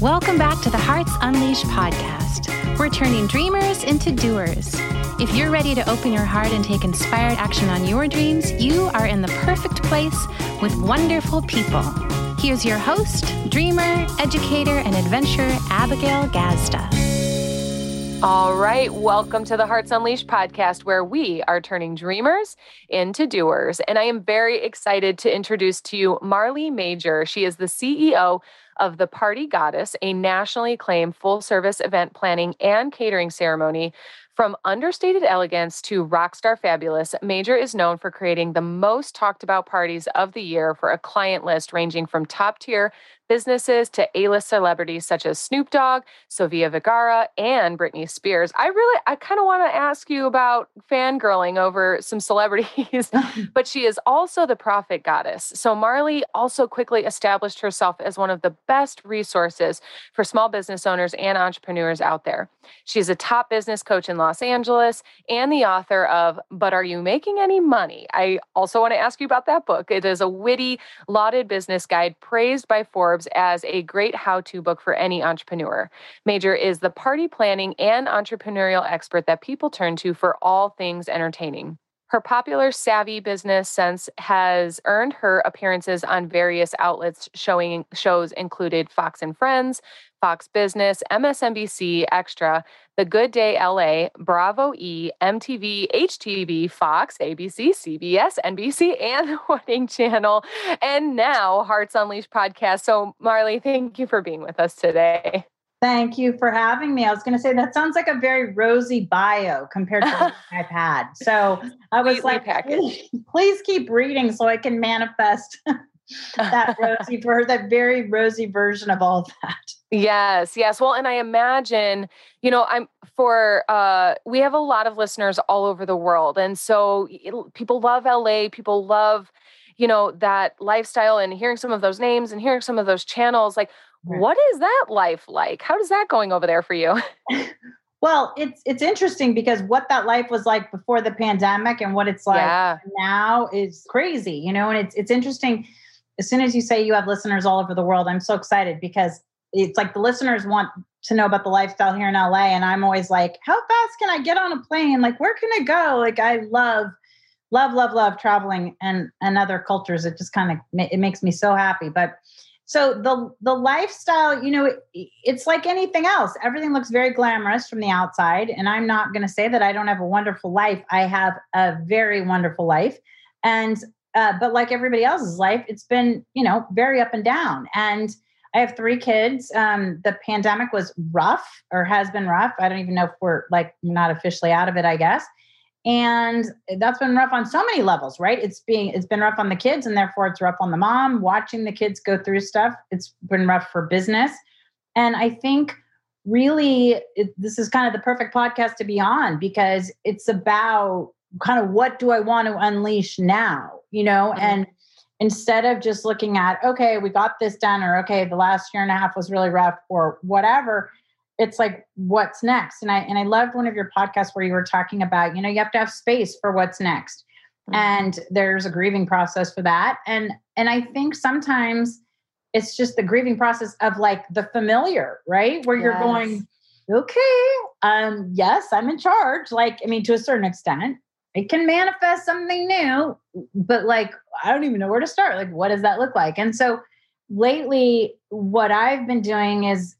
Welcome back to the Hearts Unleashed podcast. We're turning dreamers into doers. If you're ready to open your heart and take inspired action on your dreams, you are in the perfect place with wonderful people. Here's your host, dreamer, educator, and adventurer, Abigail Gazda. All right, welcome to the Hearts Unleashed podcast, where we are turning dreamers into doers. And I am very excited to introduce to you Marley Majcher. She is the CEO of the Party Goddess, a nationally acclaimed full service event planning and catering ceremony. From understated elegance to rockstar fabulous, Majcher is known for creating the most talked about parties of the year for a client list ranging from top tier businesses to A-list celebrities such as Snoop Dogg, Sofia Vergara, and Britney Spears. I really, I kind of want to ask you about fangirling over some celebrities, but she is also the profit goddess. So Marley also quickly established herself as one of the best resources for small business owners and entrepreneurs out there. She's a top business coach in Los Angeles and the author of But Are You Making Any Money? I also want to ask you about that book. It is a witty, lauded business guide praised by Forbes As a great how to book for any entrepreneur. Majcher is the party planning and entrepreneurial expert that people turn to for all things entertaining. Her popular savvy business sense has earned her appearances on various outlets showing shows included Fox and Friends, Fox Business, MSNBC Extra, The Good Day LA, Bravo E, MTV, HTV, Fox, ABC, CBS, NBC, and the Wedding Channel, and now Hearts Unleashed podcast. So, Marley, thank you for being with us today. Thank you for having me. I was going to say that sounds like a very rosy bio compared to what I've had. So I was like, please, please, keep reading so I can manifest that rosy for that very rosy version of all of that. Yes, yes. Well, and I imagine, you know, I'm for uh we have a lot of listeners all over the world. And so it, people love LA, people love you know that lifestyle and hearing some of those names and hearing some of those channels like Right. What is that life like? How is that going over there for you? well, it's it's interesting because what that life was like before the pandemic and what it's like yeah. now is crazy, you know, and it's it's interesting as soon as you say you have listeners all over the world, I'm so excited because it's like the listeners want to know about the lifestyle here in LA and I'm always like, how fast can I get on a plane? Like where can I go? Like I love love love love traveling and and other cultures. It just kind of it makes me so happy. But so the the lifestyle you know it, it's like anything else. Everything looks very glamorous from the outside and i'm not going to say that i don't have a wonderful life. I have a very wonderful life. And uh, but like everybody else's life it's been you know very up and down. And i have three kids. Um, the pandemic was rough or has been rough. I don't even know if we're like not officially out of it i guess and that's been rough on so many levels right? It's being it's been rough on the kids and therefore it's rough on the mom. Watching the kids go through stuff it's been rough for business. And i think really it, this is kind of the perfect podcast to be on because it's about kind of what do i want to unleash now you know? Mm-hmm. and instead of just looking at okay we got this done or okay the last year and a half was really rough or whatever it's like what's next? And i and i loved one of your podcasts where you were talking about you know you have to have space for what's next. Mm-hmm. and there's a grieving process for that. And and i think sometimes it's just the grieving process of like the familiar right? Where yes. you're going okay um yes i'm in charge. Like i mean to a certain extent it can manifest something new but like i don't even know where to start. Like what does that look like? And so lately what i've been doing is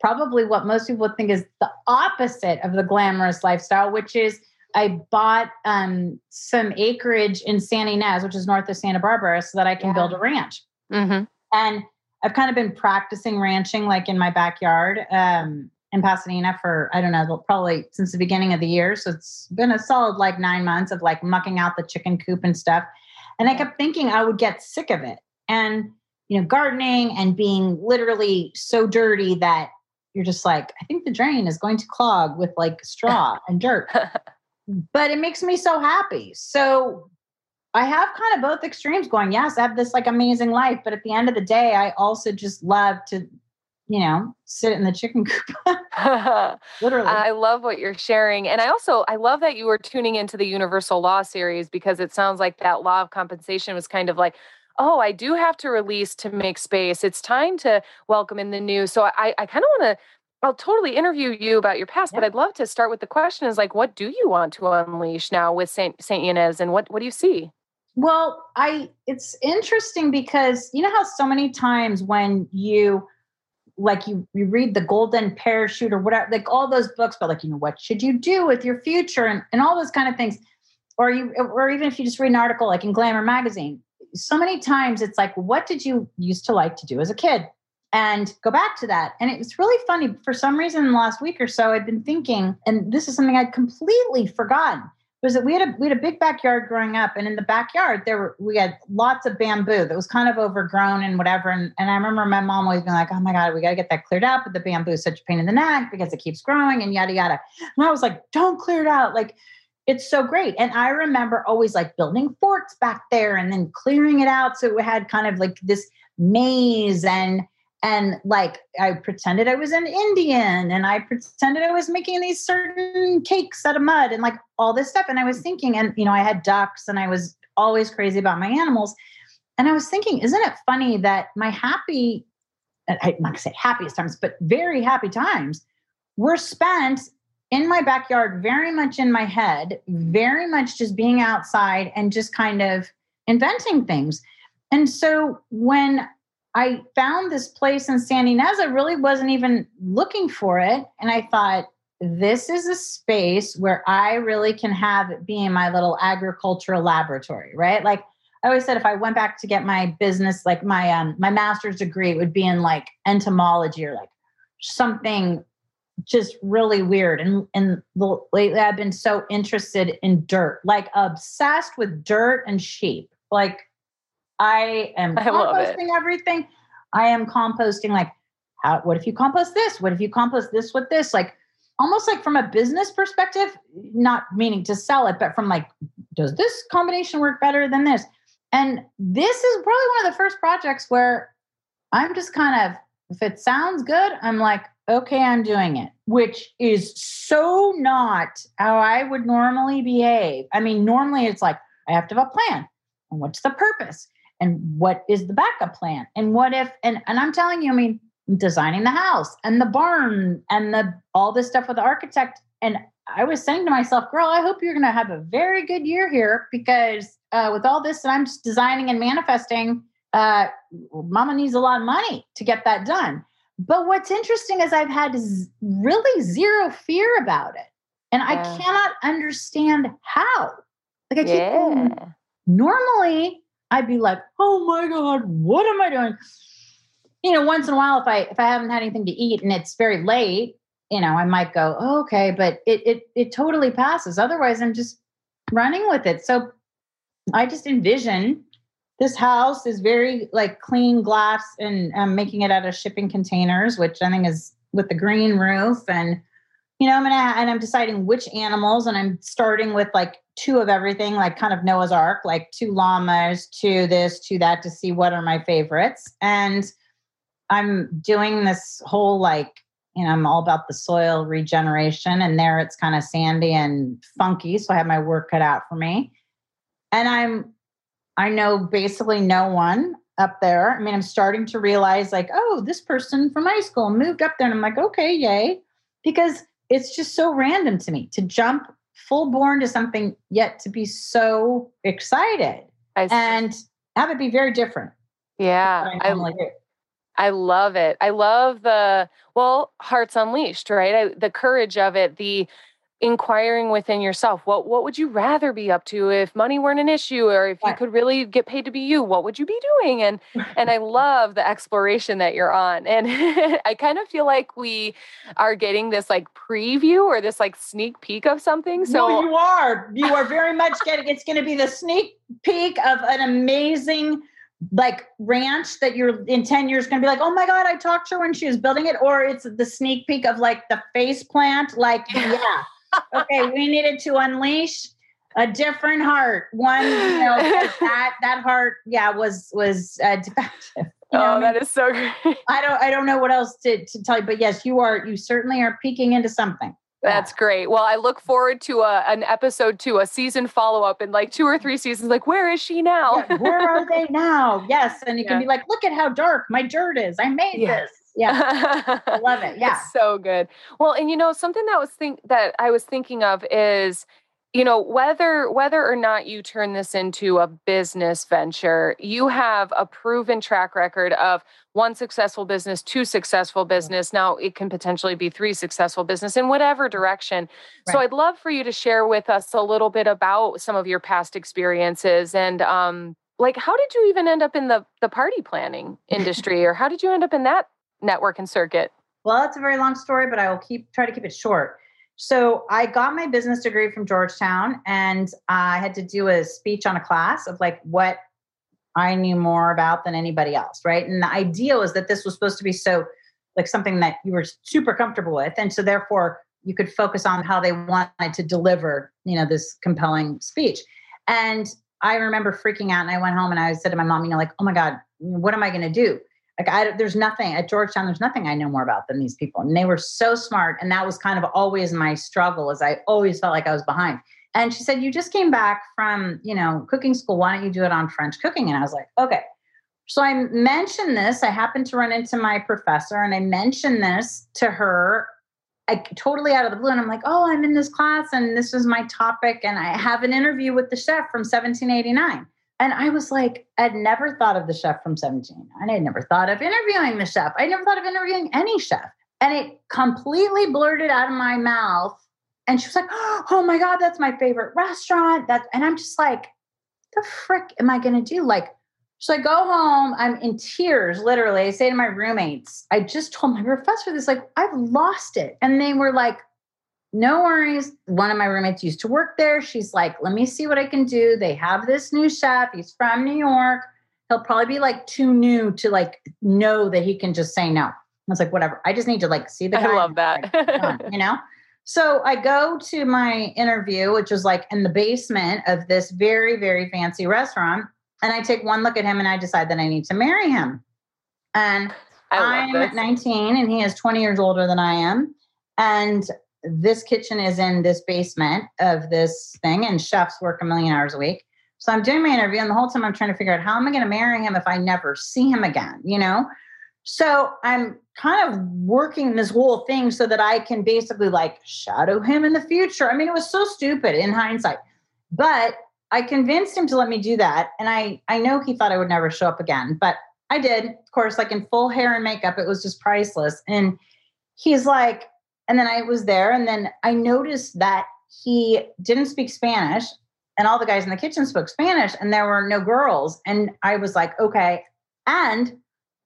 probably what most people think is the opposite of the glamorous lifestyle, which is I bought um, some acreage in Santa Ynez, which is north of Santa Barbara, so that I can yeah. build a ranch. Mm-hmm. And I've kind of been practicing ranching like in my backyard um, in Pasadena for, I don't know, probably since the beginning of the year. So it's been a solid like nine months of like mucking out the chicken coop and stuff. And I kept thinking I would get sick of it. And, you know, gardening and being literally so dirty that you're just like, I think the drain is going to clog with like straw and dirt. but it makes me so happy. So I have kind of both extremes going. Yes, I have this like amazing life, but at the end of the day, I also just love to, you know, sit in the chicken coop. Literally. I love what you're sharing. And I also I love that you were tuning into the Universal Law series because it sounds like that law of compensation was kind of like oh, I do have to release to make space. It's time to welcome in the new. So I, I kind of want to I'll totally interview you about your past, yeah. but I'd love to start with the question is like, what do you want to unleash now with Saint Saint Ynez and what what do you see? Well, I it's interesting because you know how so many times when you like you you read the golden parachute or whatever, like all those books, but like, you know, what should you do with your future and, and all those kind of things. Or you or even if you just read an article like in Glamour magazine, so many times it's like, what did you used to like to do as a kid? and go back to that. And it was really funny. For some reason, in the last week or so, I'd been thinking, and this is something I'd completely forgotten, was that we had a we had a big backyard growing up, and in the backyard there were we had lots of bamboo that was kind of overgrown and whatever. And, and I remember my mom always being like, "Oh my god, we got to get that cleared out." But the bamboo is such a pain in the neck because it keeps growing and yada yada. And I was like, "Don't clear it out!" Like it's so great. And I remember always like building forts back there and then clearing it out so it had kind of like this maze and and like I pretended I was an Indian and I pretended I was making these certain cakes out of mud and like all this stuff. And I was thinking, and you know, I had ducks and I was always crazy about my animals. And I was thinking, isn't it funny that my happy, I'm not gonna say happiest times, but very happy times were spent in my backyard, very much in my head, very much just being outside and just kind of inventing things. And so when I found this place in Santa Ynez. I really wasn't even looking for it. And I thought, this is a space where I really can have it be my little agricultural laboratory, right? Like I always said, if I went back to get my business, like my um my master's degree, it would be in like entomology or like something just really weird. And and lately, I've been so interested in dirt, like obsessed with dirt and sheep. Like I am I composting everything. I am composting like how what if you compost this? What if you compost this with this? Like almost like from a business perspective, not meaning to sell it, but from like, does this combination work better than this? And this is probably one of the first projects where I'm just kind of, if it sounds good, I'm like, okay, I'm doing it, which is so not how I would normally behave. I mean, normally it's like, I have to have a plan. And what's the purpose? and what is the backup plan and what if and and i'm telling you i mean designing the house and the barn and the all this stuff with the architect and i was saying to myself girl i hope you're going to have a very good year here because uh, with all this that i'm just designing and manifesting uh, mama needs a lot of money to get that done but what's interesting is i've had z- really zero fear about it and yeah. i cannot understand how like i keep yeah. Thinking, normally I'd be like, oh my God, what am I doing? You know, once in a while, if I if I haven't had anything to eat and it's very late, you know, I might go, oh, okay, but it it it totally passes. Otherwise, I'm just running with it. So I just envision this house is very like clean glass and um, making it out of shipping containers, which I think is with the green roof and you know, I'm gonna and I'm deciding which animals, and I'm starting with like two of everything, like kind of Noah's Ark, like two llamas, two this, two that, to see what are my favorites. And I'm doing this whole like, you know, I'm all about the soil regeneration, and there it's kind of sandy and funky, so I have my work cut out for me. And I'm, I know basically no one up there. I mean, I'm starting to realize like, oh, this person from high school moved up there, and I'm like, okay, yay, because it's just so random to me to jump full born to something yet to be so excited and have it be very different. Yeah. I, I, I, love it. I love the, well, Hearts Unleashed, right? I, the courage of it, the inquiring within yourself what what would you rather be up to if money weren't an issue or if you could really get paid to be you what would you be doing and and i love the exploration that you're on and i kind of feel like we are getting this like preview or this like sneak peek of something so no, you are you are very much getting it's going to be the sneak peek of an amazing like ranch that you're in 10 years going to be like, oh my God, I talked to her when she was building it. Or it's the sneak peek of like the face plant. Like, yeah, okay, we needed to unleash a different heart. One, you know, that that heart, yeah, was was uh, defective. You know, oh, that is so great. I don't I don't know what else to, to tell you, but yes, you are you certainly are peeking into something. That's yeah. great. Well, I look forward to a, an episode two, a season follow up in like two or three seasons. Like, where is she now? Yeah, where are they now? Yes. And you yeah. can be like, look at how dark my dirt is. I made this. Yeah. I love it. Yeah. It's so good. Well, and you know, something that was think that I was thinking of is you know whether whether or not you turn this into a business venture you have a proven track record of one successful business two successful business now it can potentially be three successful business in whatever direction right. so i'd love for you to share with us a little bit about some of your past experiences and um like how did you even end up in the the party planning industry or how did you end up in that network and circuit well that's a very long story but i will keep try to keep it short so I got my business degree from Georgetown and I had to do a speech on a class of like what I knew more about than anybody else, right? And the idea was that this was supposed to be so like something that you were super comfortable with. And so therefore you could focus on how they wanted to deliver, you know, this compelling speech. And I remember freaking out and I went home and I said to my mom, you know, like, oh my God, what am I going to do? Like I, there's nothing at Georgetown. There's nothing I know more about than these people, and they were so smart. And that was kind of always my struggle, as I always felt like I was behind. And she said, "You just came back from, you know, cooking school. Why don't you do it on French cooking?" And I was like, "Okay." So I mentioned this. I happened to run into my professor, and I mentioned this to her, I, totally out of the blue. And I'm like, "Oh, I'm in this class, and this is my topic, and I have an interview with the chef from 1789." And I was like, I'd never thought of the chef from 17. And I'd never thought of interviewing the chef. I never thought of interviewing any chef. And it completely blurted out of my mouth. And she was like, Oh my God, that's my favorite restaurant. That and I'm just like, the frick am I gonna do? Like, so I go home, I'm in tears, literally. I say to my roommates, I just told my professor this, like, I've lost it. And they were like, no worries. One of my roommates used to work there. She's like, let me see what I can do. They have this new chef. He's from New York. He'll probably be like too new to like know that he can just say no. I was like, whatever. I just need to like see the guy. I love that. you know? So I go to my interview, which was like in the basement of this very, very fancy restaurant. And I take one look at him and I decide that I need to marry him. And I'm this. 19 and he is 20 years older than I am. And this kitchen is in this basement of this thing, and chefs work a million hours a week. So I'm doing my interview, and the whole time I'm trying to figure out how am I going to marry him if I never see him again, you know? So I'm kind of working this whole thing so that I can basically like shadow him in the future. I mean, it was so stupid in hindsight, but I convinced him to let me do that. And I, I know he thought I would never show up again, but I did, of course, like in full hair and makeup. It was just priceless. And he's like, and then I was there, and then I noticed that he didn't speak Spanish, and all the guys in the kitchen spoke Spanish, and there were no girls. And I was like, okay. And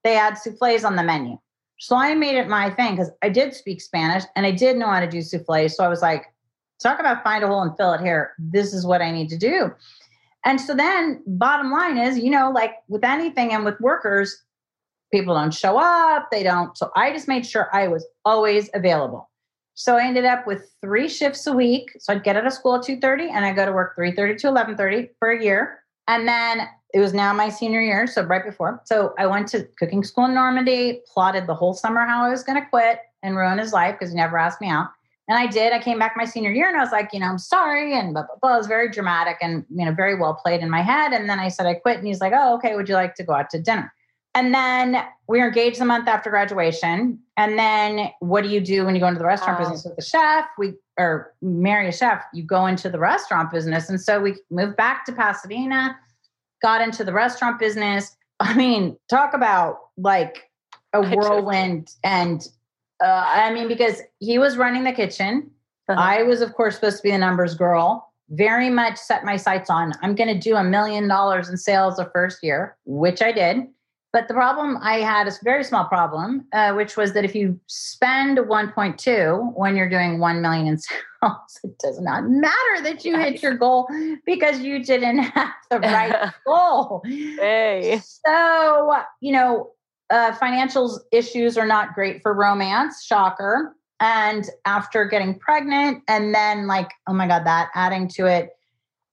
they had souffles on the menu. So I made it my thing because I did speak Spanish and I did know how to do souffles. So I was like, talk about find a hole and fill it here. This is what I need to do. And so then, bottom line is, you know, like with anything and with workers, people don't show up. They don't. So I just made sure I was always available. So I ended up with three shifts a week. So I'd get out of school at 2:30 and I go to work 3:30 to 11:30 for a year. And then it was now my senior year, so right before. So I went to cooking school in Normandy, plotted the whole summer how I was going to quit and ruin his life because he never asked me out. And I did. I came back my senior year and I was like, you know, I'm sorry. And blah, blah, blah. It was very dramatic and, you know, very well played in my head. And then I said, I quit. And he's like, oh, okay. Would you like to go out to dinner? And then we were engaged a month after graduation. And then what do you do when you go into the restaurant business with the chef? We or marry a chef, you go into the restaurant business. And so we moved back to Pasadena, got into the restaurant business. I mean, talk about like a whirlwind. And uh, I mean, because he was running the kitchen. Uh-huh. I was, of course, supposed to be the numbers girl. Very much set my sights on I'm going to do a million dollars in sales the first year, which I did. But the problem I had is a very small problem, uh, which was that if you spend 1.2 when you're doing 1 million in sales, it does not matter that you hit your goal because you didn't have the right goal. Hey. So, you know, uh, financial issues are not great for romance, shocker. And after getting pregnant, and then like, oh my God, that adding to it.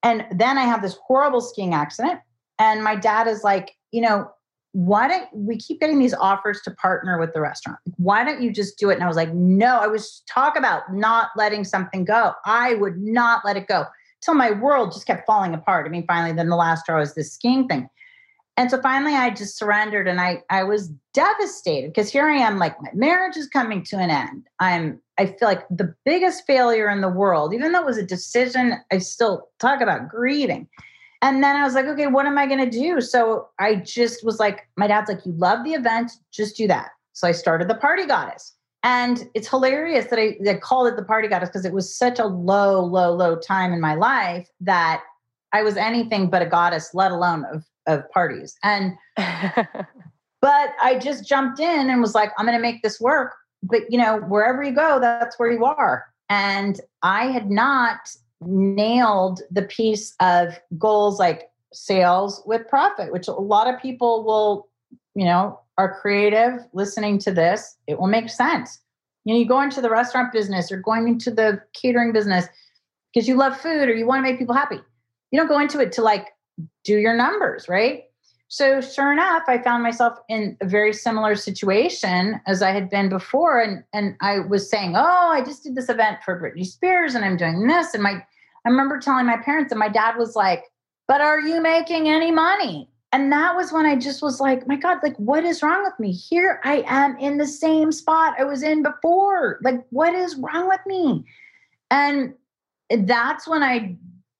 And then I have this horrible skiing accident. And my dad is like, you know, why don't we keep getting these offers to partner with the restaurant? Why don't you just do it? And I was like, no, I was talk about not letting something go. I would not let it go till my world just kept falling apart. I mean, finally, then the last straw was this skiing thing. And so finally I just surrendered and I I was devastated because here I am like my marriage is coming to an end. I'm I feel like the biggest failure in the world, even though it was a decision, I still talk about grieving. And then I was like, okay, what am I going to do? So I just was like, my dad's like, you love the event, just do that. So I started the Party Goddess. And it's hilarious that I, I called it the Party Goddess because it was such a low, low, low time in my life that I was anything but a goddess, let alone of, of parties. And, but I just jumped in and was like, I'm going to make this work. But, you know, wherever you go, that's where you are. And I had not nailed the piece of goals like sales with profit, which a lot of people will, you know, are creative listening to this. It will make sense. You know, you go into the restaurant business or going into the catering business because you love food or you want to make people happy. You don't go into it to like do your numbers, right? So sure enough, I found myself in a very similar situation as I had been before. And and I was saying, Oh, I just did this event for Britney Spears and I'm doing this. And my I remember telling my parents, and my dad was like, But are you making any money? And that was when I just was like, my God, like, what is wrong with me? Here I am in the same spot I was in before. Like, what is wrong with me? And that's when I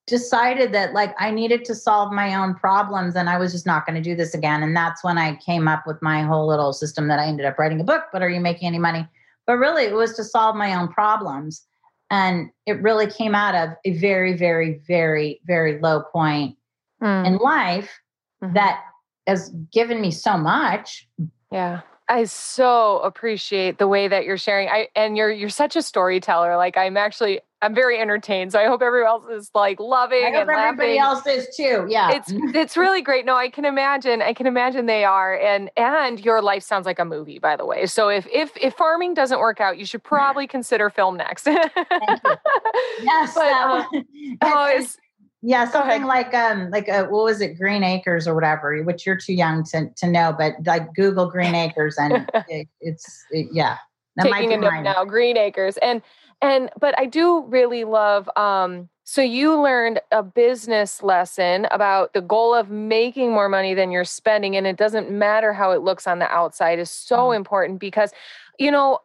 decided that like I needed to solve my own problems and I was just not going to do this again. And that's when I came up with my whole little system that I ended up writing a book. But are you making any money? But really, it was to solve my own problems. And it really came out of a very, very, very, very low point mm. in life mm-hmm. that has given me so much. Yeah. I so appreciate the way that you're sharing. I and you're you're such a storyteller. Like I'm actually I'm very entertained. So I hope everyone else is like loving I hope everybody else is too. Yeah. It's it's really great. No, I can imagine. I can imagine they are. And and your life sounds like a movie, by the way. So if if if farming doesn't work out, you should probably consider film next. yes. But, uh, oh, it's yeah, something like um like a, what was it, Green Acres or whatever, which you're too young to to know, but like Google Green Acres and it, it's it, yeah. That Taking a note now, Green Acres, and and but I do really love. um So you learned a business lesson about the goal of making more money than you're spending, and it doesn't matter how it looks on the outside is so mm. important because, you know,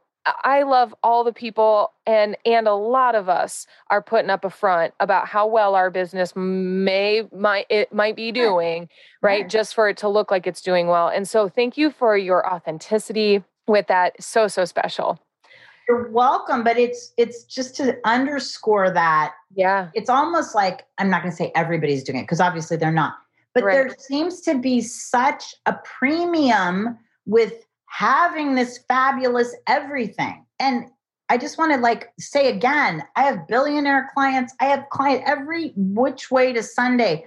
I love all the people and and a lot of us are putting up a front about how well our business may might it might be doing, right? right? Just for it to look like it's doing well. And so thank you for your authenticity with that. So so special. You're welcome, but it's it's just to underscore that. Yeah. It's almost like I'm not going to say everybody's doing it because obviously they're not. But right. there seems to be such a premium with having this fabulous everything. And I just want to like say again, I have billionaire clients. I have client every which way to Sunday.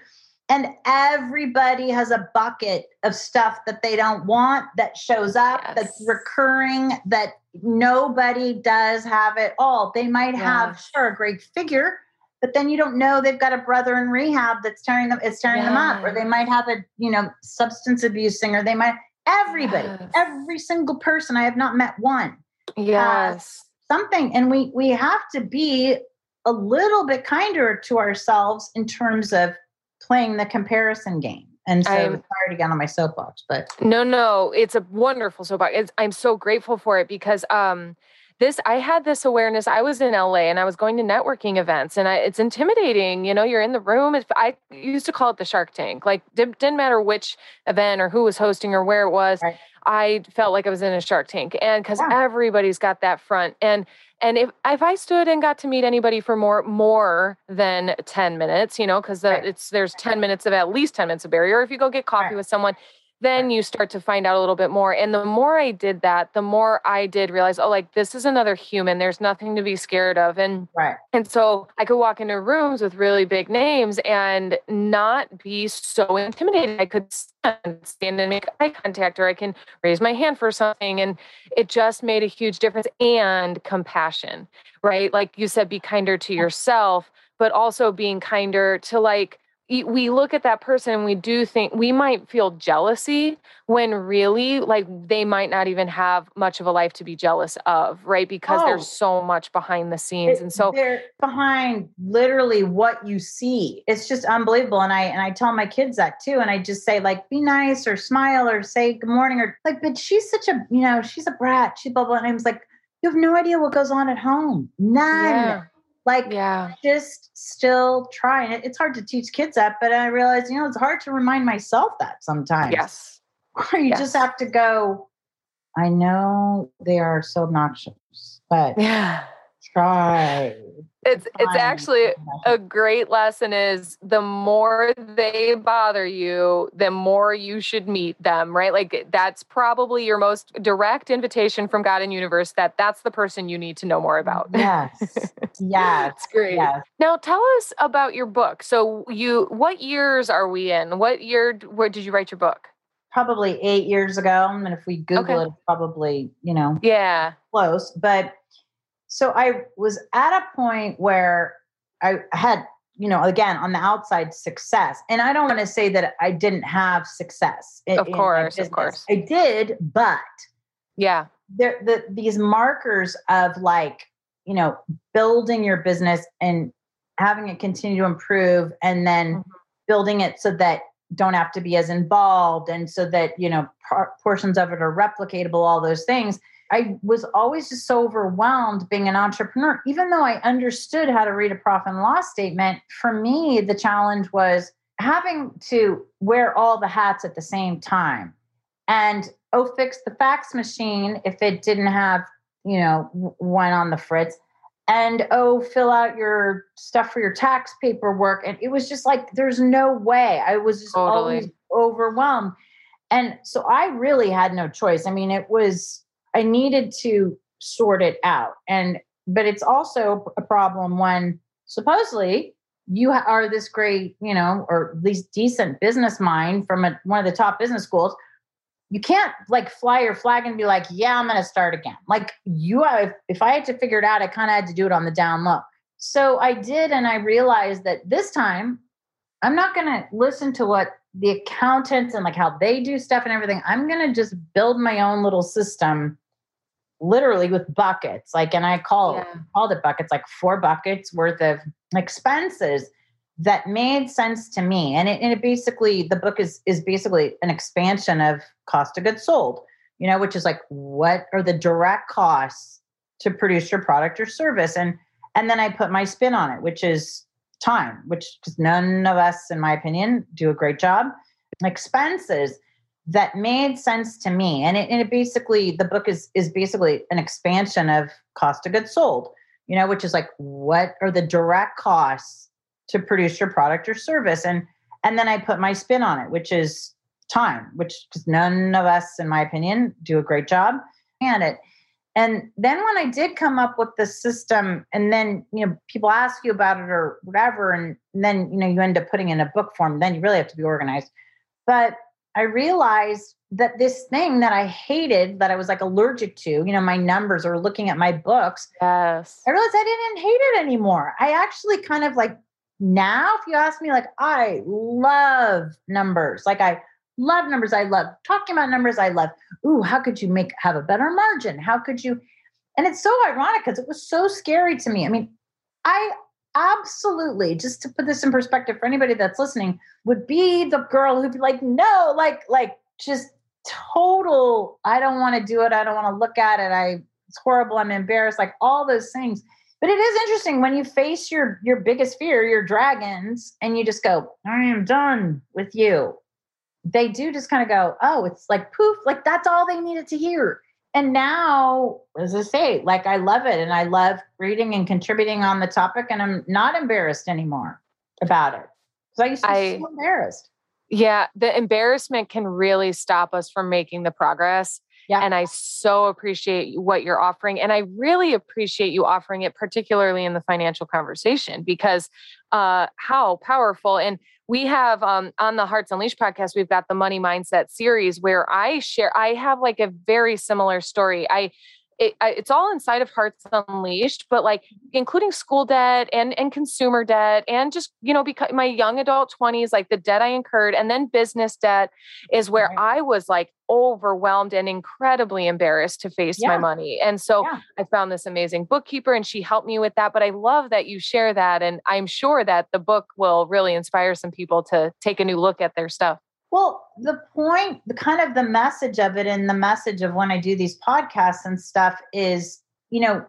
And everybody has a bucket of stuff that they don't want that shows up, yes. that's recurring, that nobody does have it all. They might have, sure, a great figure, but then you don't know they've got a brother in rehab that's tearing them, it's tearing them up, or they might have a, you know, substance abuse or They might Everybody, yes. every single person. I have not met one. Yes. something. And we we have to be a little bit kinder to ourselves in terms of playing the comparison game. And so I'm, sorry to get on my soapbox, but no, no, it's a wonderful soapbox. It's, I'm so grateful for it because um, this i had this awareness i was in la and i was going to networking events and I, it's intimidating you know you're in the room it's, i used to call it the shark tank like didn't, didn't matter which event or who was hosting or where it was right. i felt like i was in a shark tank and because yeah. everybody's got that front and and if if I stood and got to meet anybody for more more than 10 minutes, you know, because the, right. it's there's 10 minutes of at least 10 minutes of barrier. If you go get coffee right. with someone, then you start to find out a little bit more. And the more I did that, the more I did realize, oh, like this is another human. There's nothing to be scared of. And right. and so I could walk into rooms with really big names and not be so intimidated. I could stand, stand and make eye contact, or I can raise my hand for something. And it just made a huge difference. And compassion, right? Like you said, be kinder to yourself, but also being kinder to like we look at that person and we do think we might feel jealousy when really like they might not even have much of a life to be jealous of right? Because oh, there's so much behind the scenes it, and so they're behind literally what you see. It's just unbelievable and i and i tell my kids that too and i just say like be nice or smile or say good morning or like but she's such a you know she's a brat she blah blah and i was like you have no idea what goes on at home. None. Yeah. Like, yeah, just still trying it. It's hard to teach kids that, but I realize, you know, it's hard to remind myself that sometimes. Yes. Or you yes. just have to go, I know they are so obnoxious, but yeah try. It's it's actually a great lesson is the more they bother you, the more you should meet them, right? Like that's probably your most direct invitation from God and universe that that's the person you need to know more about. Yes. yeah. It's great. Yes. Now tell us about your book. So you what years are we in? What year where did you write your book? Probably 8 years ago, and if we google okay. it probably, you know. Yeah. Close, but so I was at a point where I had, you know, again, on the outside success. And I don't want to say that I didn't have success. In, of course, of course. I did, but yeah. There the these markers of like, you know, building your business and having it continue to improve and then mm-hmm. building it so that don't have to be as involved and so that, you know, par- portions of it are replicatable, all those things I was always just so overwhelmed being an entrepreneur. Even though I understood how to read a profit and loss statement, for me, the challenge was having to wear all the hats at the same time. And oh, fix the fax machine if it didn't have, you know, one on the fritz. And oh, fill out your stuff for your tax paperwork. And it was just like, there's no way. I was just totally. always overwhelmed. And so I really had no choice. I mean, it was I needed to sort it out. And but it's also a problem when supposedly you are this great, you know, or at least decent business mind from a, one of the top business schools. You can't like fly your flag and be like, yeah, I'm going to start again. Like you have, if I had to figure it out, I kind of had to do it on the down low. So I did. And I realized that this time I'm not going to listen to what the accountants and like how they do stuff and everything. I'm going to just build my own little system literally with buckets like and i call yeah. called it buckets like four buckets worth of expenses that made sense to me. And it, and it basically the book is is basically an expansion of cost of goods sold you know which is like what are the direct costs to produce your product or service? And and then i put my spin on it which is time which because none of us in my opinion do a great job. Expenses that made sense to me. And it, and it basically, the book is is basically an expansion of cost of goods sold, you know, which is like what are the direct costs to produce your product or service, and and then I put my spin on it, which is time, which because none of us, in my opinion, do a great job and it. And then when I did come up with the system, and then you know people ask you about it or whatever, and, and then you know you end up putting in a book form. Then you really have to be organized. But I realized that this thing that I hated, that I was like allergic to, you know, my numbers or looking at my books. Yes. I realized I didn't hate it anymore. I actually kind of like now, if you ask me, like, I love numbers. Like, I love numbers. I love talking about numbers. I love, ooh, how could you make have a better margin? How could you? And it's so ironic because it was so scary to me. I mean, I absolutely just to put this in perspective for anybody that's listening would be the girl who'd be like no like like just total i don't want to do it i don't want to look at it i it's horrible i'm embarrassed like all those things. But it is interesting when you face your your biggest fear your dragons and you just go i am done with you they do just kind of go oh it's like poof like that's all they needed to hear and now as i say like i love it and i love reading and contributing on the topic and i'm not embarrassed anymore about it. Because i used to be so embarrassed. Yeah the embarrassment can really stop us from making the progress yeah. And I so appreciate what you're offering. And I really appreciate you offering it, particularly in the financial conversation, because uh, how powerful. And we have um, on the Hearts Unleashed podcast, we've got the Money Mindset series where I share, I have like a very similar story. I it, it's all inside of Hearts Unleashed, but like including school debt and and consumer debt and just you know because my young adult twenties, like the debt I incurred, and then business debt is where right. I was like overwhelmed and incredibly embarrassed to face yeah. my money. And so yeah. I found this amazing bookkeeper, and she helped me with that. But I love that you share that, and I'm sure that the book will really inspire some people to take a new look at their stuff. Well, the point, the kind of the message of it and the message of when I do these podcasts and stuff is, you know,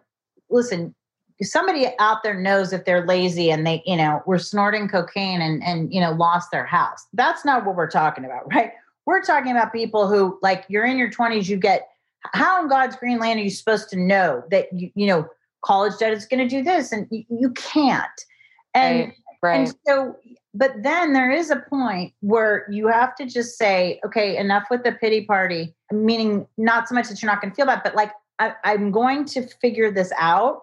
listen, somebody out there knows if they're lazy and they, you know, were snorting cocaine and and you know, lost their house. That's not what we're talking about, right? We're talking about people who like you're in your 20s, you get how in God's green land are you supposed to know that you, you know, college debt is going to do this and you, you can't. And right. Right. And so but then there is a point where you have to just say, okay, enough with the pity party, meaning not so much that you're not going to feel bad, but like, I, I'm going to figure this out.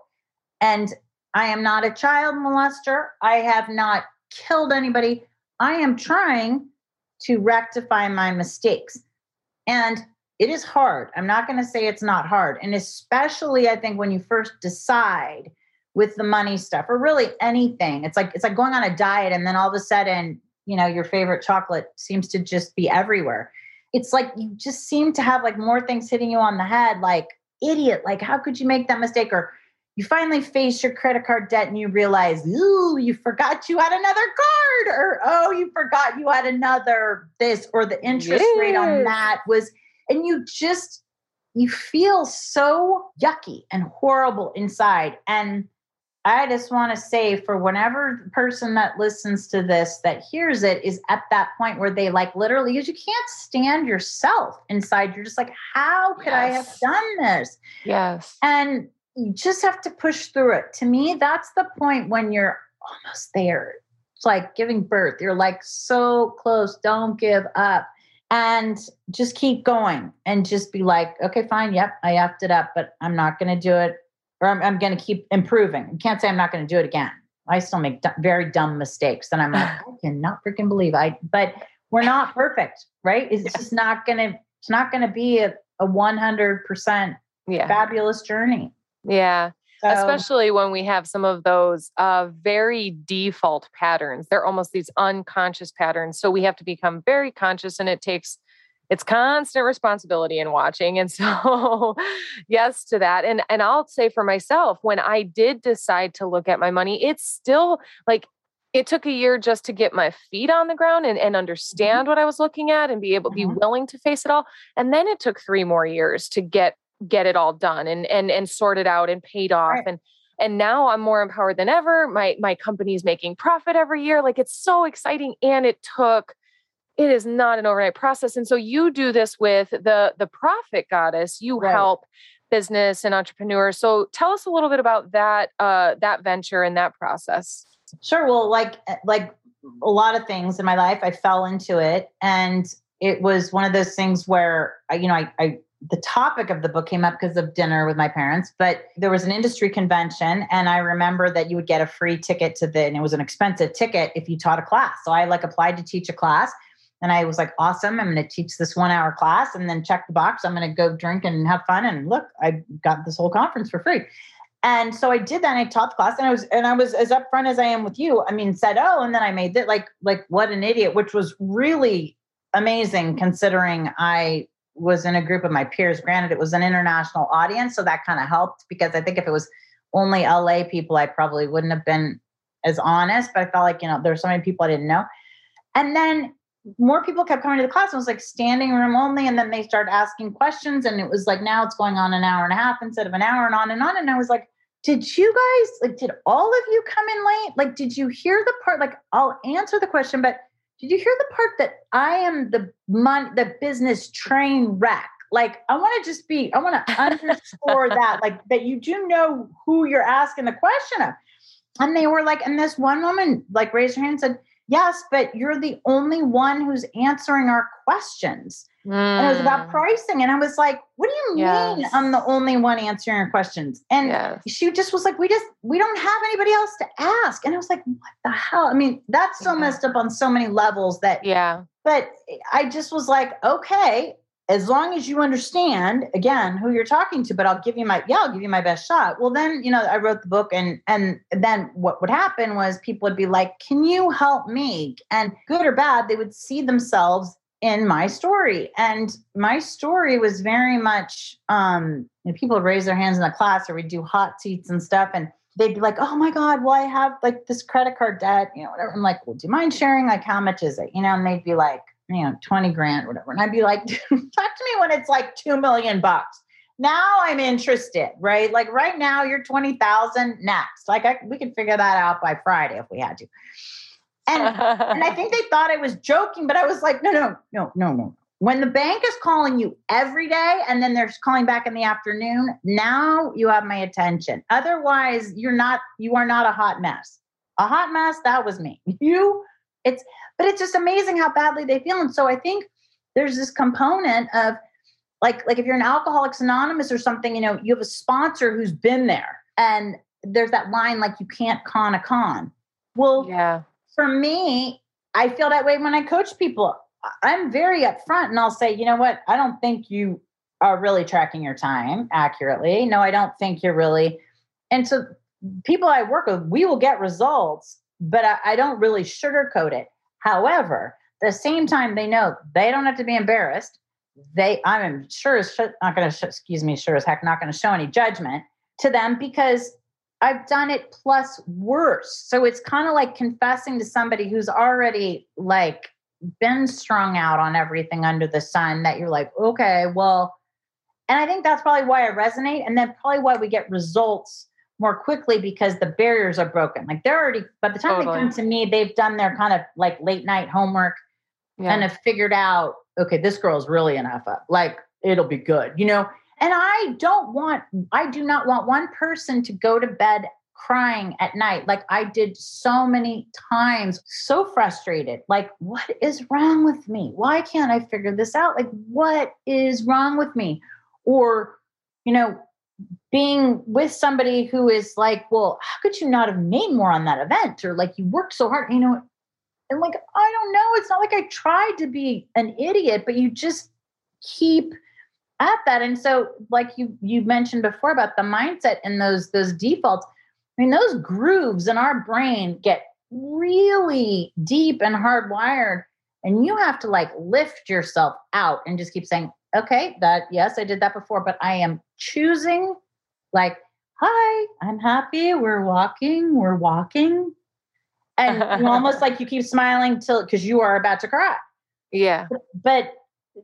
And I am not a child molester. I have not killed anybody. I am trying to rectify my mistakes. And it is hard. I'm not going to say it's not hard. And especially, I think, when you first decide with the money stuff or really anything. It's like it's like going on a diet and then all of a sudden, you know, your favorite chocolate seems to just be everywhere. It's like you just seem to have like more things hitting you on the head like idiot, like how could you make that mistake or you finally face your credit card debt and you realize, ooh, you forgot you had another card, or oh, you forgot you had another this, or the interest yes. rate on that was, and you just you feel so yucky and horrible inside. And I just want to say for whenever the person that listens to this that hears it is at that point where they like literally because you can't stand yourself inside. You're just like, how could yes. I have done this? Yes. And you just have to push through it. To me, that's the point when you're almost there. It's like giving birth. You're like so close. Don't give up. And just keep going and just be like, okay, fine. Yep, I effed it up, but I'm not going to do it or I'm, I'm going to keep improving. You can't say I'm not going to do it again. I still make d- very dumb mistakes. And I'm like, I cannot freaking believe I, but we're not perfect, right? It's just not going to, it's not going to be a, a 100% yeah. fabulous journey. Yeah. So, Especially when we have some of those uh, very default patterns. They're almost these unconscious patterns. So we have to become very conscious, and it takes it's constant responsibility in watching and so yes to that and and I'll say for myself when I did decide to look at my money it's still like it took a year just to get my feet on the ground and, and mm-hmm. understand what I was looking at and be able to be mm-hmm. willing to face it all and then it took 3 more years to get get it all done and and and sorted out and paid off right. and and now I'm more empowered than ever my my company's making profit every year like it's so exciting and it took it is not an overnight process and so you do this with the the profit goddess you right. help business and entrepreneurs so tell us a little bit about that uh that venture and that process sure well like eh, like a lot of things in my life i fell into it and it was one of those things where you know i, I the topic of the book came up because of dinner with my parents, but there was an industry convention, and I remember that you would get a free ticket to the, and it was an expensive ticket if you taught a class. So I like applied to teach a class, and I was like, awesome. I'm going to teach this one hour class and then check the box. I'm going to go drink and have fun. And look, I got this whole conference for free. And so I did that. And I taught the class and I was, and I was as upfront as I am with you. I mean, said, oh, and then I made that like, like what an idiot, which was really amazing considering I was in a group of my peers. Granted, it was an international audience. So that kind of helped because I think if it was only LA people, I probably wouldn't have been as honest, but I felt like, you know, there's so many people I didn't know. And then more people kept coming to the class. It was like standing room only. And then they started asking questions. And it was like now it's going on an hour and a half instead of an hour and on and on. And I was like, did you guys like did all of you come in late? Like, did you hear the part? Like, I'll answer the question, but did you hear the part that I am the money, the business train wreck? Like, I want to just be, I want to underscore that, like that you do know who you're asking the question of. And they were like, and this one woman like raised her hand and said, Yes, but you're the only one who's answering our questions. Mm. And it was about mm. pricing. And I was like, what do you yes. mean I'm the only one answering your questions? And yes. she just was like, we just, we don't have anybody else to ask. And I was like, what the hell? I mean, that's so yeah. messed up on so many levels that, yeah. But I just was like, okay, as long as you understand again who you're talking to but i'll give you my yeah i'll give you my best shot. Well then you know i wrote the book and and then what would happen was people would be like can you help me? And good or bad they would see themselves in my story. And my story was very much um you know, people would raise their hands in the class or we'd do hot seats and stuff and they'd be like oh my god well i have like this credit card debt? You know whatever. I'm like well do you mind sharing like how much is it? You know and they'd be like you know, 20 grand, whatever. And I'd be like, talk to me when it's like 2 million bucks. Now I'm interested, right? Like right now you're 20,000 next. Like I, we could figure that out by Friday if we had to. And, and I think they thought I was joking, but I was like, no, no, no, no, no. When the bank is calling you every day and then they're calling back in the afternoon, now you have my attention. Otherwise, you're not, you are not a hot mess. A hot mess, that was me. You, it's but it's just amazing how badly they feel. And so I think there's this component of like like if you're an Alcoholics Anonymous or something, you know, you have a sponsor who's been there, and there's that line like you can't con a con. Well, yeah. For me, I feel that way when I coach people. I'm very upfront, and I'll say, you know what? I don't think you are really tracking your time accurately. No, I don't think you're really. And so, people I work with, we will get results, but I, I don't really sugarcoat it. However, the same time they know they don't have to be embarrassed. They, I'm sure as not going to, excuse me, sure as heck not going to show any judgment to them because I've done it plus worse. So it's kind of like confessing to somebody who's already like been strung out on everything under the sun that you're like, okay, well, and I think that's probably why I resonate. And then probably why we get results more quickly because the barriers are broken. Like they're already, by the time totally. they come to me, they've done their kind of like late night homework yeah. and have figured out, okay, this girl's really enough up. Like it'll be good, you know? And I don't want, I do not want one person to go to bed crying at night like I did so many times, so frustrated. Like, what is wrong with me? Why can't I figure this out? Like, what is wrong with me? Or, you know, being with somebody who is like, well, how could you not have made more on that event? Or like you worked so hard, you know, and like, I don't know. It's not like I tried to be an idiot, but you just keep at that. And so, like you you mentioned before about the mindset and those those defaults, I mean, those grooves in our brain get really deep and hardwired. And you have to like lift yourself out and just keep saying, okay, that yes, I did that before, but I am choosing like, hi, I'm happy. We're walking, we're walking. And almost like you keep smiling till because you are about to cry. Yeah. But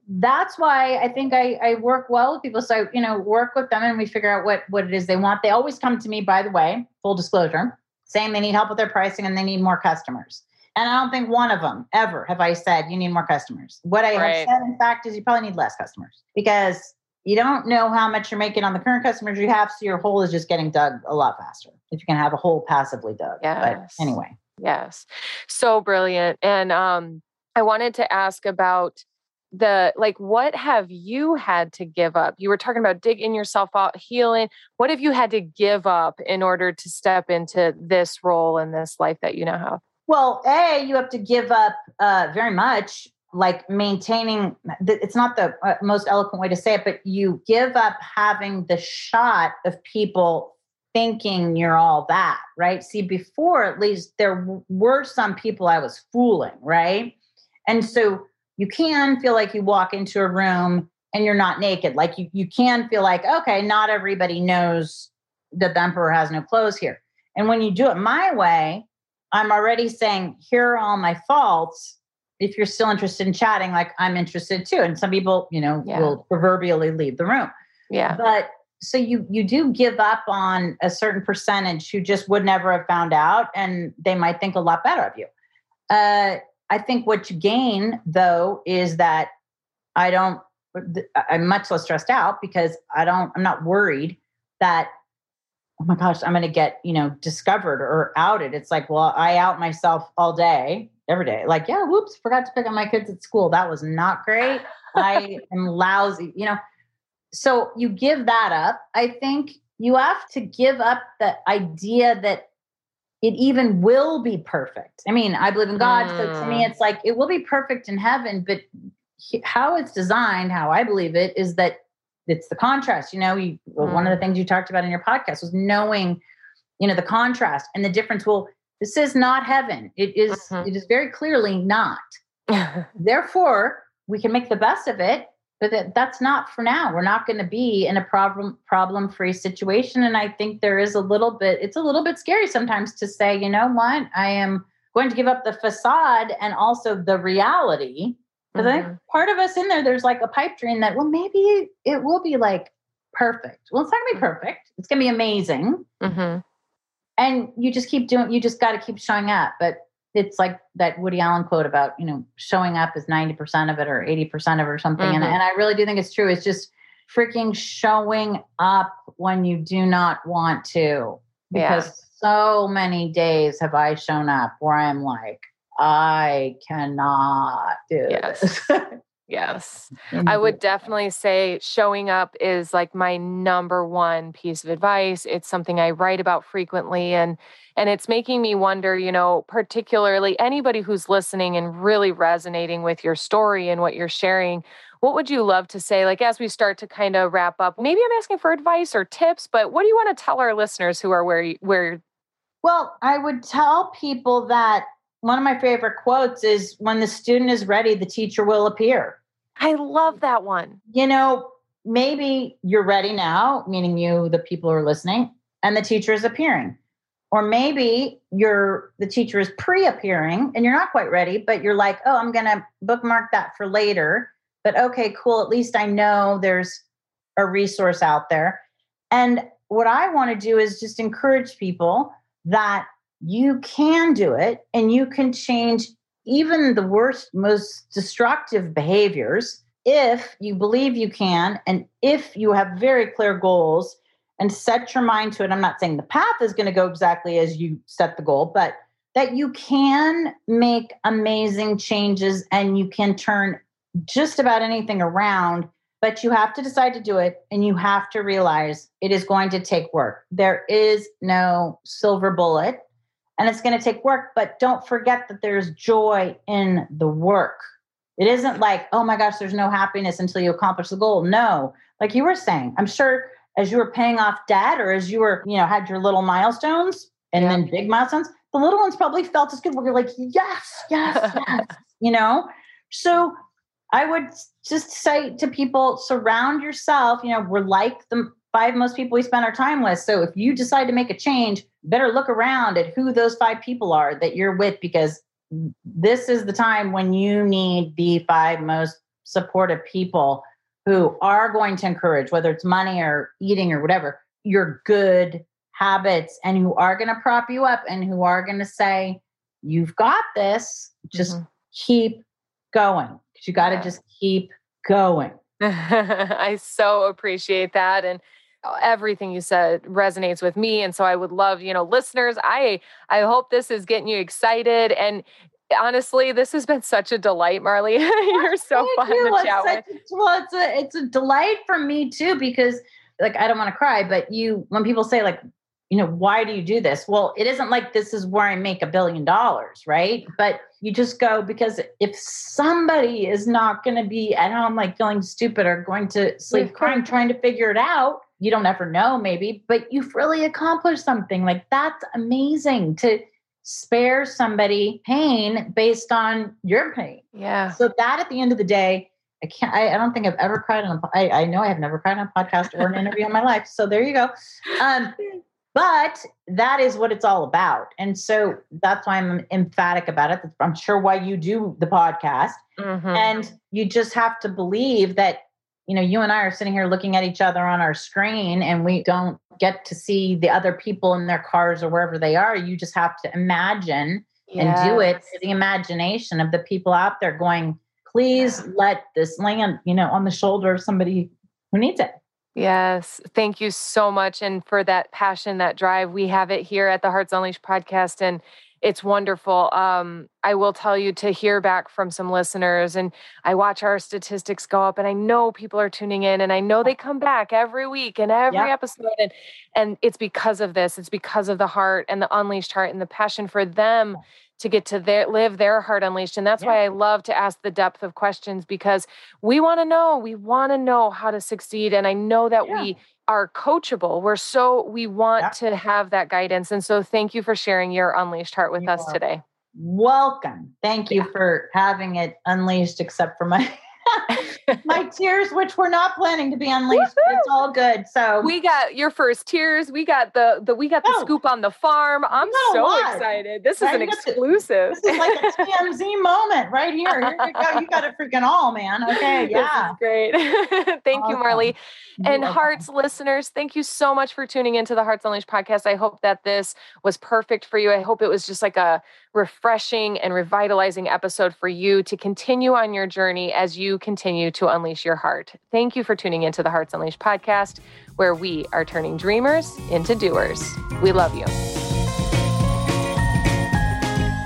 that's why I think I, I work well with people. So, you know, work with them and we figure out what, what it is they want. They always come to me, by the way, full disclosure, saying they need help with their pricing and they need more customers. And I don't think one of them ever have I said you need more customers. What I right. have said, in fact, is you probably need less customers because you don't know how much you're making on the current customers you have, so your hole is just getting dug a lot faster if you can have a hole passively dug. Yes. But anyway. Yes. So brilliant. And um, I wanted to ask about the like what have you had to give up you were talking about digging yourself out healing what have you had to give up in order to step into this role in this life that you now have well, A, you have to give up uh, very much, like maintaining, it's not the uh, most eloquent way to say it, but you give up having the shot of people thinking you're all that, right? See, before at least there were some people I was fooling, right? And so you can feel like you walk into a room and you're not naked. Like you, you can feel like, okay, not everybody knows that the emperor has no clothes here. And when you do it my way, I'm already saying, here are all my faults. If you're still interested in chatting, like I'm interested too. And some people, you know, yeah. will proverbially leave the room. Yeah. But so you you do give up on a certain percentage who just would never have found out and they might think a lot better of you. Uh, I think what you gain though is that I don't I'm much less stressed out because I don't I'm not worried that oh my gosh, I'm going to get, you know, discovered or outed. It's like, well, I out myself all day, every day. Like, yeah, whoops, forgot to pick up my kids at school. That was not great. I am lousy, you know. So you give that up. I think you have to give up the idea that it even will be perfect. I mean, I believe in God. Mm. So to me, mm. it's like it will be perfect in heaven, but how it's designed, how I believe it, is that it's the contrast. You know, you, mm. one of the mm. things you talked about in your podcast was knowing, you know, the contrast and the difference. Well, this is not heaven. It is, mm-hmm. it is very clearly not. Therefore, we can make the best of it, but that, that's not for now. We're not going to be in a problem problem free situation. And I think there is a little bit. It's a little bit scary sometimes to say, you know what, I am going to give up the facade and also the reality because mm-hmm. I think mm-hmm. part of us in there, there's like a pipe dream that, well, maybe it will be like perfect. Well, it's not gonna be mm-hmm. perfect. It's gonna be amazing. Mm-hmm. And you just keep doing, you just got to keep showing up. But it's like that Woody Allen quote about, you know, showing up is 90% of it or 80% of it or something. And, mm-hmm. and I really do think it's true. It's just freaking showing up when you do not want to. Because yeah. so many days have I shown up where I'm like, I cannot do yes. this. yes. I would definitely say showing up is like my number one piece of advice. It's something I write about frequently and and it's making me wonder, you know, particularly anybody who's listening and really resonating with your story and what you're sharing, what would you love to say like as we start to kind of wrap up? Maybe I'm asking for advice or tips, but what do you want to tell our listeners who are where you, where well, I would tell people that one of my favorite quotes is when the student is ready, the teacher will appear. I love that one. You know, maybe you're ready now, meaning you, the people who are listening, and the teacher is appearing. Or maybe you're the teacher is pre-appearing and you're not quite ready, but you're like, oh, I'm gonna bookmark that for later. But okay, cool. At least I know there's a resource out there. And what I want to do is just encourage people that you can do it and you can change even the worst, most destructive behaviors if you believe you can and if you have very clear goals and set your mind to it. I'm not saying the path is going to go exactly as you set the goal, but that you can make amazing changes and you can turn just about anything around. But you have to decide to do it and you have to realize it is going to take work. There is no silver bullet and it's going to take work but don't forget that there's joy in the work it isn't like oh my gosh there's no happiness until you accomplish the goal no like you were saying i'm sure as you were paying off debt or as you were you know had your little milestones and yeah. then big milestones the little ones probably felt as good you're like yes yes yes you know so i would just say to people surround yourself you know we're like the five most people we spend our time with. So if you decide to make a change, better look around at who those five people are that you're with because this is the time when you need the five most supportive people who are going to encourage, whether it's money or eating or whatever, your good habits and who are going to prop you up and who are going to say, You've got this, just mm-hmm. keep going. You got to yeah. just keep going. I so appreciate that. And Uh, everything you said resonates with me and so i would love you know listeners i i hope this is getting you excited and honestly this has been such a delight marley. You're so fun to chat with. well it's a it's a delight for me too because like i don't want to cry but you when people say like you know why do you do this? Well it isn't like this is where i make a billion dollars right? But you just go because if somebody is not going to be at home like feeling stupid or going to sleep crying trying to figure it out you don't ever know maybe but you've really accomplished something. Like that's amazing to spare somebody pain based on your pain. Yeah. So that at the end of the day i can't i, I don't think i've ever cried on a I, I know i have never cried on a podcast or an interview in my life so there you go. Um but that is what it's all about. And so that's why i'm emphatic about it. I'm sure why you do the podcast. Mm-hmm. and you just have to believe that you know, you and I are sitting here looking at each other on our screen and we don't get to see the other people in their cars or wherever they are. You just have to imagine yes. and do it to the imagination of the people out there going, please let this land, you know, on the shoulder of somebody who needs it. Yes. Thank you so much. And for that passion, that drive, we have it here at the Hearts Unleashed podcast. And it's wonderful. Um, I will tell you to hear back from some listeners, and I watch our statistics go up, and I know people are tuning in, and I know they come back every week and every yep. episode, and and it's because of this. It's because of the heart and the unleashed heart and the passion for them to get to their, live their heart unleashed. And that's yeah. why I love to ask the depth of questions because we want to know, we want to know how to succeed. And I know that yeah. we are coachable. We're so, we want yeah. to have that guidance. And so thank you for sharing your unleashed heart with you us today. Welcome. Thank you for having it unleashed, except for my my tears, which we're not planning to be unleashed, but it's all good. So we got your first tears. We got the the we got the oh, scoop on the farm. I'm so excited. This right? is an exclusive. this is like a TMZ moment right here. Here you go. You got it freaking all, man. Okay, yeah, great. thank awesome. you, Marley. And Hearts listeners, thank you so much for tuning into the Hearts Unleashed podcast. I hope that this was perfect for you. I hope it was just like a refreshing and revitalizing episode for you to continue on your journey as you continue to unleash your heart. Thank you for tuning into the Hearts Unleashed podcast, where we are turning dreamers into doers. We love you.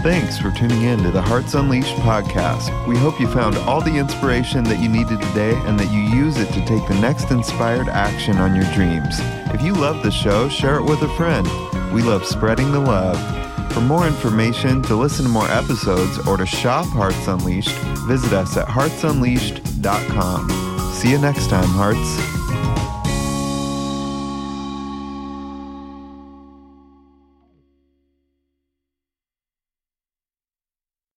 Thanks for tuning in to the Hearts Unleashed podcast. We hope you found all the inspiration that you needed today and that you use it to take the next inspired action on your dreams. If you love the show, share it with a friend. We love spreading the love. For more information, to listen to more episodes, or to shop Hearts Unleashed, visit us at heartsunleashed.com. See you next time, Hearts.